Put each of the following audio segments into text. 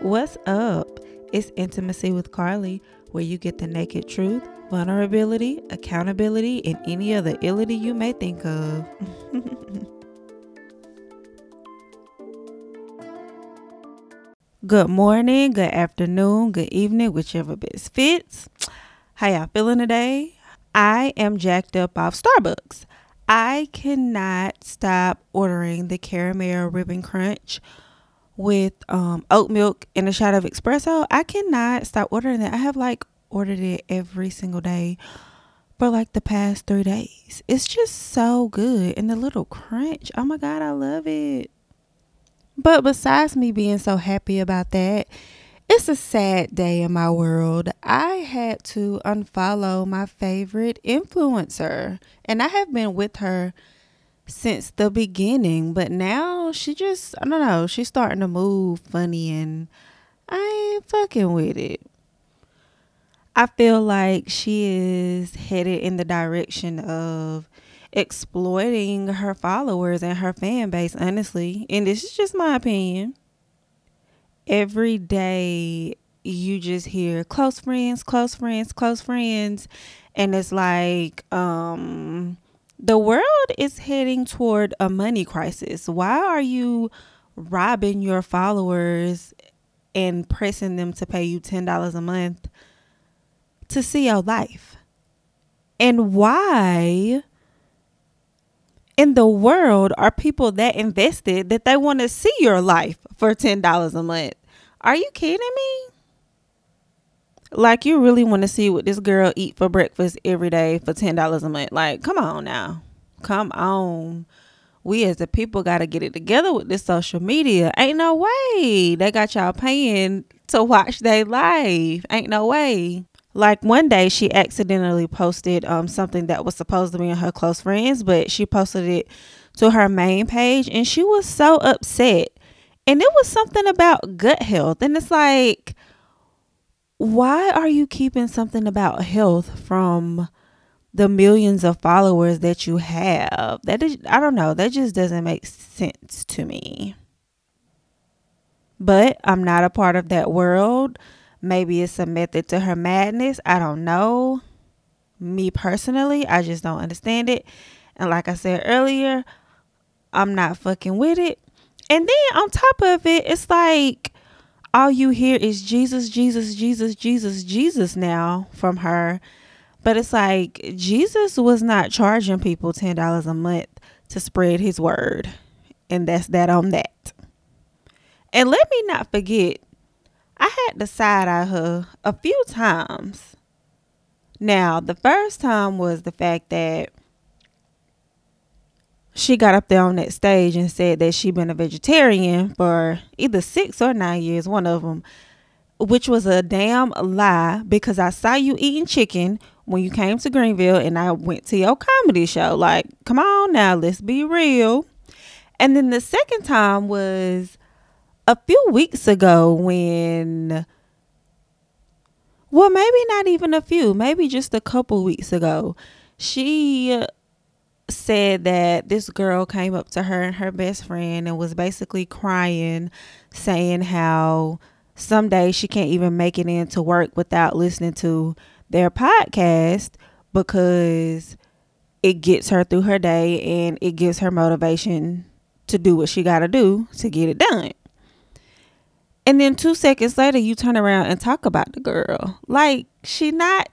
What's up? It's Intimacy with Carley, where you get the naked truth, vulnerability, accountability, and any other illity you may think of. good morning, good afternoon, good evening, whichever best fits. How y'all feeling today? I am jacked up off Starbucks. I cannot stop ordering the caramel ribbon crunch with um, oat milk and a shot of espresso. I cannot stop ordering that. I have like ordered it every single day for like the past three days. It's just so good. And the little crunch, oh my God, I love it. But besides me being so happy about that, it's a sad day in my world. I had to unfollow my favorite influencer, and I have been with her since the beginning, but now she just, I don't know, she's starting to move funny, and I ain't fucking with it. I feel like she is headed in the direction of exploiting her followers and her fan base, honestly. And this is just my opinion every day you just hear close friends, close friends, close friends. And it's like, um, the world is heading toward a money crisis. Why are you robbing your followers and pressing them to pay you $10 a month to see your life? And why in the world are people that invested that they want to see your life for $10 a month? Are you kidding me? Like you really want to see what this girl eat for breakfast every day for $10 a month. Like, come on now. Come on. We as the people got to get it together with this social media. Ain't no way they got y'all paying to watch their life. Ain't no way. Like one day she accidentally posted um something that was supposed to be in her close friends, but she posted it to her main page and she was so upset. And it was something about gut health. And it's like why are you keeping something about health from the millions of followers that you have? That is I don't know, that just doesn't make sense to me. But I'm not a part of that world. Maybe it's a method to her madness. I don't know. Me personally, I just don't understand it. And like I said earlier, I'm not fucking with it. And then on top of it, it's like all you hear is Jesus, Jesus, Jesus, Jesus, Jesus now from her. But it's like Jesus was not charging people $10 a month to spread his word. And that's that on that. And let me not forget, I had to side eye her a few times. Now, the first time was the fact that she got up there on that stage and said that she'd been a vegetarian for either six or nine years, one of them, which was a damn lie because I saw you eating chicken when you came to Greenville and I went to your comedy show. Like, come on now, let's be real. And then the second time was a few weeks ago when well maybe not even a few maybe just a couple weeks ago she said that this girl came up to her and her best friend and was basically crying saying how someday she can't even make it into work without listening to their podcast because it gets her through her day and it gives her motivation to do what she got to do to get it done. And then two seconds later, you turn around and talk about the girl. Like she not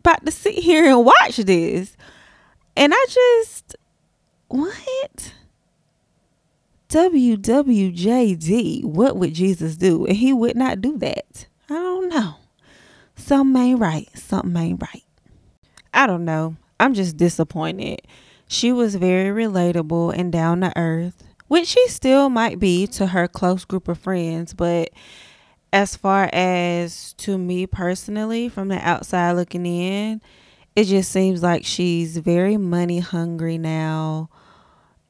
about to sit here and watch this. And I just what? WWJD, what would Jesus do? And he would not do that. I don't know. Something ain't right. Something ain't right. I don't know. I'm just disappointed. She was very relatable and down to earth which she still might be to her close group of friends. But as far as to me personally, from the outside looking in, it just seems like she's very money hungry now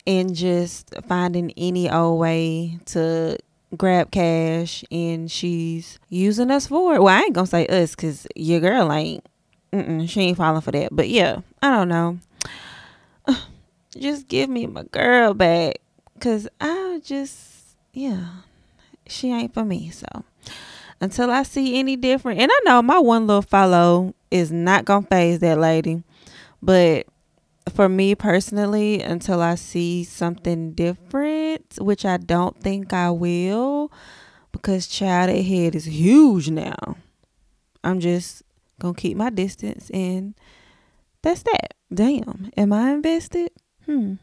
and just finding any old way to grab cash and she's using us for it. Well, I ain't gonna say us because your girl ain't. she ain't falling for that. But yeah, I don't know. Just give me my girl back. Cause I just yeah, she ain't for me. So until I see any different, and I know my one little follow is not gonna phase that lady, but for me personally, until I see something different, which I don't think I will, because child head is huge now. I'm just gonna keep my distance and that's that. Damn. Am I invested? Hmm.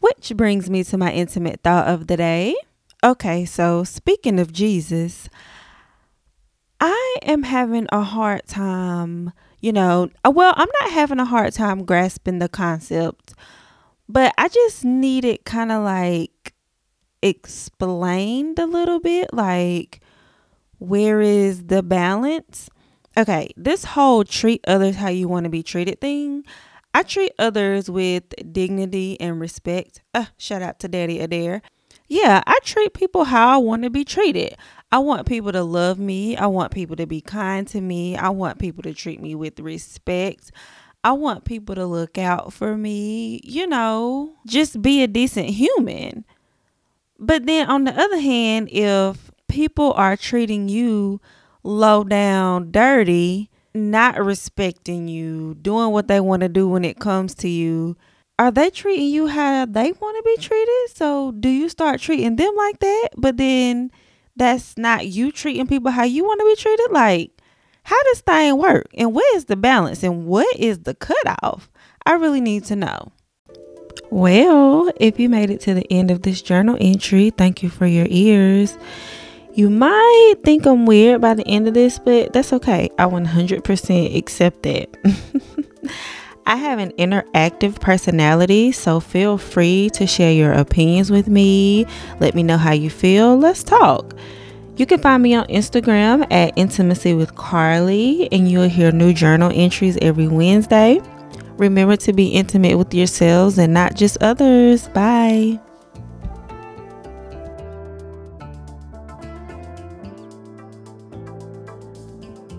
Which brings me to my intimate thought of the day. Okay, so speaking of Jesus, I am having a hard time, you know, uh, well, I'm not having a hard time grasping the concept, but I just need it kind of like explained a little bit. Like, where is the balance? Okay, this whole treat others how you want to be treated thing, I treat others with dignity and respect. Uh, shout out to Daddy Adair. Yeah, I treat people how I want to be treated. I want people to love me. I want people to be kind to me. I want people to treat me with respect. I want people to look out for me, you know, just be a decent human. But then on the other hand, if people are treating you low down, dirty, not respecting you, doing what they want to do when it comes to you, are they treating you how they want to be mm-hmm. treated? So do you start treating them like that? But then that's not you treating people how you want to be treated? Like, how does thing work? And where is the balance? And what is the cutoff? I really need to know. Well, if you made it to the end of this journal entry, thank you for your ears. You might think I'm weird by the end of this, but that's okay. I 100% accept that. I have an interactive personality, so feel free to share your opinions with me. Let me know how you feel. Let's talk. You can find me on Instagram at Intimacy with Carley, and you'll hear new journal entries every Wednesday. Remember to be intimate with yourselves and not just others. Bye.